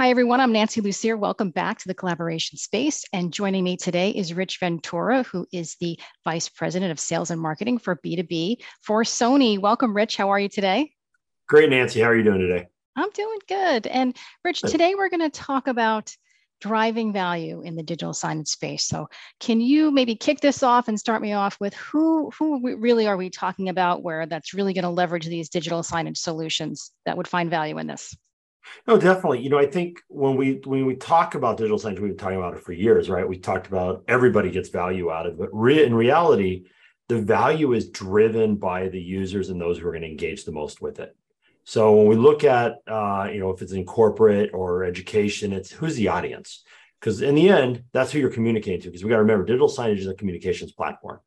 Hi, everyone. I'm Nancy Lucier. Welcome back to the collaboration space. And joining me today is Rich Ventura, who is the Vice President of Sales and Marketing for B2B for Sony. Welcome, Rich. How are you today? Great, Nancy. How are you doing today? I'm doing good. And Rich, today we're going to talk about driving value in the digital signage space. So, can you maybe kick this off and start me off with who who really are we talking about where that's really going to leverage these digital signage solutions that would find value in this? No, definitely. You know, I think when we when we talk about digital signage, we've been talking about it for years, right? We talked about everybody gets value out of it. But re- in reality, the value is driven by the users and those who are going to engage the most with it. So when we look at, uh, you know, if it's in corporate or education, it's who's the audience? Because in the end, that's who you're communicating to. Because we got to remember, digital signage is a communications platform,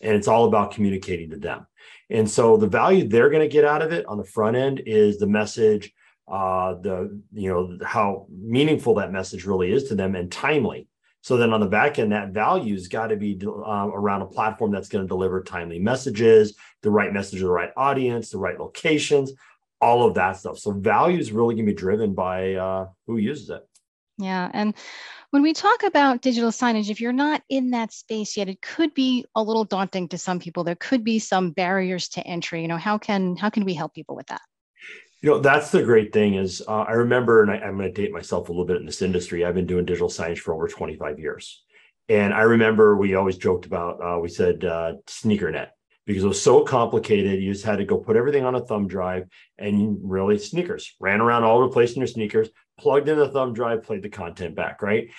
and it's all about communicating to them. And so the value they're going to get out of it on the front end is the message uh, the you know how meaningful that message really is to them and timely. So then on the back end, that value's got to be uh, around a platform that's going to deliver timely messages, the right message to the right audience, the right locations, all of that stuff. So value is really going to be driven by uh, who uses it. Yeah, and when we talk about digital signage, if you're not in that space yet, it could be a little daunting to some people. There could be some barriers to entry. You know, how can how can we help people with that? You know, that's the great thing is uh, I remember, and I, am going to date myself a little bit in this industry. I've been doing digital signage for over 25 years. And I remember we always joked about, uh, we said uh, SneakerNet because it was so complicated. You just had to go put everything on a thumb drive and really sneakers ran around all over the place in your sneakers, plugged in the thumb drive, played the content back, right?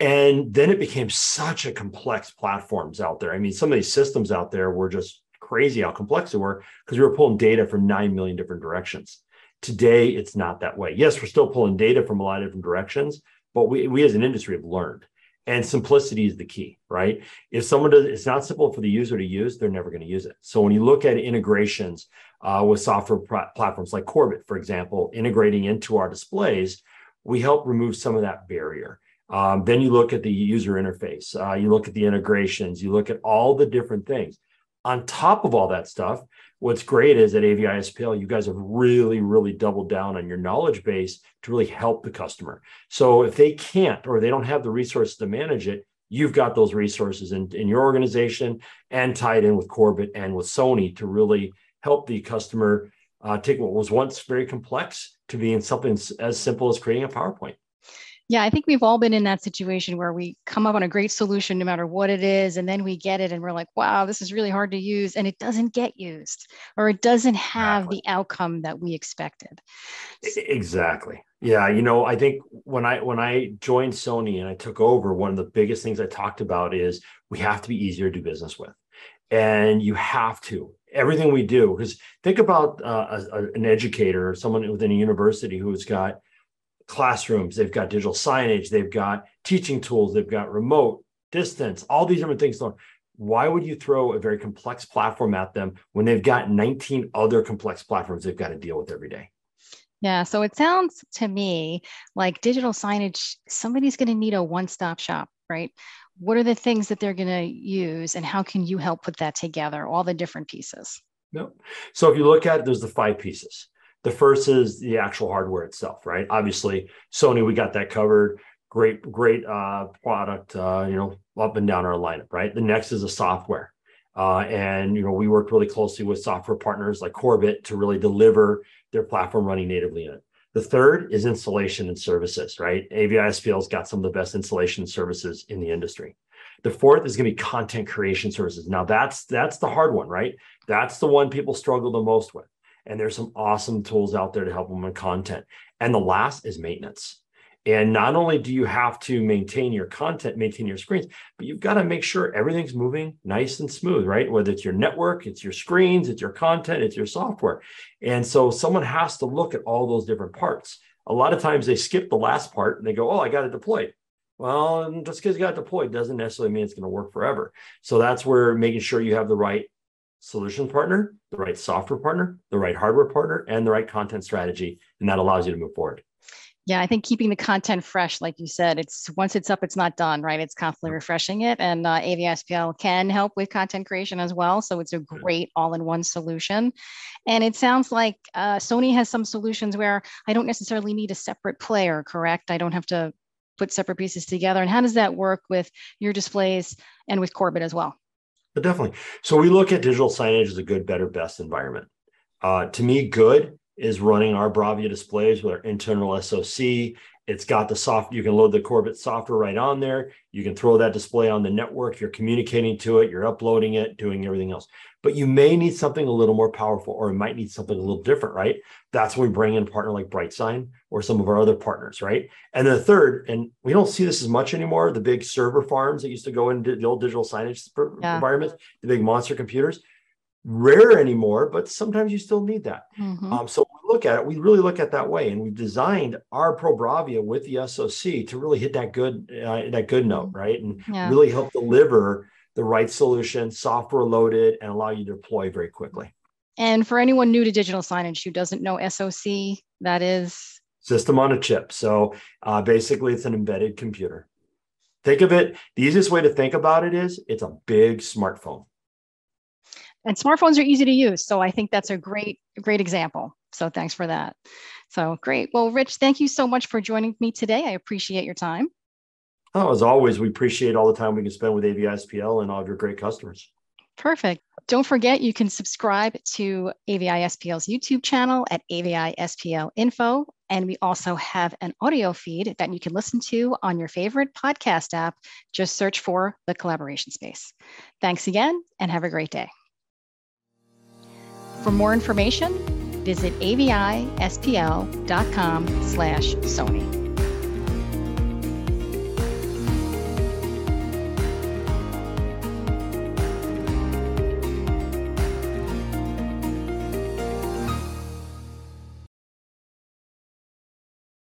And then it became such a complex platforms out there. I mean, some of these systems out there were just crazy how complex they were because we were pulling data from 9 million different directions. Today, it's not that way. Yes, we're still pulling data from a lot of different directions, but we, we as an industry have learned. And simplicity is the key, right? If someone does, it's not simple for the user to use, they're never going to use it. So when you look at integrations uh, with software platforms like Korbyt, for example, integrating into our displays, we help remove some of that barrier. Um, then you look at the user interface, uh, you look at the integrations, you look at all the different things. On top of all that stuff, what's great is at AVI SPL, you guys have really, really doubled down on your knowledge base to really help the customer. So if they can't or they don't have the resources to manage it, you've got those resources in, in your organization and tied in with Korbyt and with Sony to really help the customer uh, take what was once very complex to being something as simple as creating a PowerPoint. Yeah, I think we've all been in that situation where we come up on a great solution no matter what it is, and then we get it and we're like, wow, this is really hard to use, and it doesn't get used or it doesn't have exactly. the outcome that we expected. Exactly. Yeah, you know, I think when I when I joined Sony and I took over, one of the biggest things I talked about is we have to be easier to do business with. And you have to everything we do because think about uh, a, an educator or someone within a university who's got classrooms, they've got digital signage, they've got teaching tools, they've got remote, distance, all these different things. Why would you throw a very complex platform at them when they've got 19 other complex platforms they've got to deal with every day? Yeah, so it sounds to me like digital signage, somebody's going to need a one stop shop, right? What are the things that they're going to use, and how can you help put that together, all the different pieces? Yep. So if you look at it, there's the five pieces. The first is the actual hardware itself, right? Obviously, Sony, we got that covered. Great, great uh, product, uh, you know, up and down our lineup, right? The next is the software. Uh, and you know, we worked really closely with software partners like Korbyt to really deliver their platform running natively in it. The third is installation and services, right? AVI SPL's got some of the best installation services in the industry. The fourth is going to be content creation services. Now that's that's the hard one, right? That's the one people struggle the most with. And there's some awesome tools out there to help them with content. And the last is maintenance. And not only do you have to maintain your content, maintain your screens, but you've got to make sure everything's moving nice and smooth, right? Whether it's your network, it's your screens, it's your content, it's your software. And so someone has to look at all those different parts. A lot of times they skip the last part and they go, Oh, I got it deployed. Well, just because you got deployed doesn't necessarily mean it's going to work forever. So that's where making sure you have the right solution partner, the right software partner, the right hardware partner, and the right content strategy. And that allows you to move forward. Yeah, I think keeping the content fresh, like you said, it's once it's up, it's not done, right? It's constantly refreshing it, and uh, AVI-SPL can help with content creation as well. So it's a great all-in-one solution. And it sounds like uh, Sony has some solutions where I don't necessarily need a separate player, correct? I don't have to put separate pieces together. And how does that work with your displays and with Korbyt as well? But definitely. So we look at digital signage as a good, better, best environment. Uh, to me, good is running our Bravia displays with our internal SoC. It's got the soft, you can load the Korbyt software right on there. You can throw that display on the network. You're communicating to it, you're uploading it, doing everything else. But you may need something a little more powerful, or it might need something a little different, right? That's when we bring in a partner like BrightSign or some of our other partners, right? And the third, and we don't see this as much anymore, the big server farms that used to go into the old digital signage yeah. environments, the big monster computers rare anymore, but sometimes you still need that. Mm-hmm. Um, so look at it, we really look at that way, and we've designed our Pro Bravia with the SoC to really hit that good uh, that good note, mm-hmm. right, and yeah. really help deliver the right solution, software loaded, and allow you to deploy very quickly. And for anyone new to digital signage who doesn't know SoC, that is system on a chip. So uh, basically, it's an embedded computer. Think of it. The easiest way to think about it is it's a big smartphone and smartphones are easy to use. So I think that's a great, great example. So thanks for that. So great. Well, Rich, thank you so much for joining me today. I appreciate your time. Oh, as always, we appreciate all the time we can spend with AVI-SPL and all of your great customers. Perfect. Don't forget, you can subscribe to AVI-SPL's YouTube channel at AVI-SPL Info. And we also have an audio feed that you can listen to on your favorite podcast app. Just search for the collaboration space. Thanks again and have a great day. For more information, visit avispl.com slash Sony.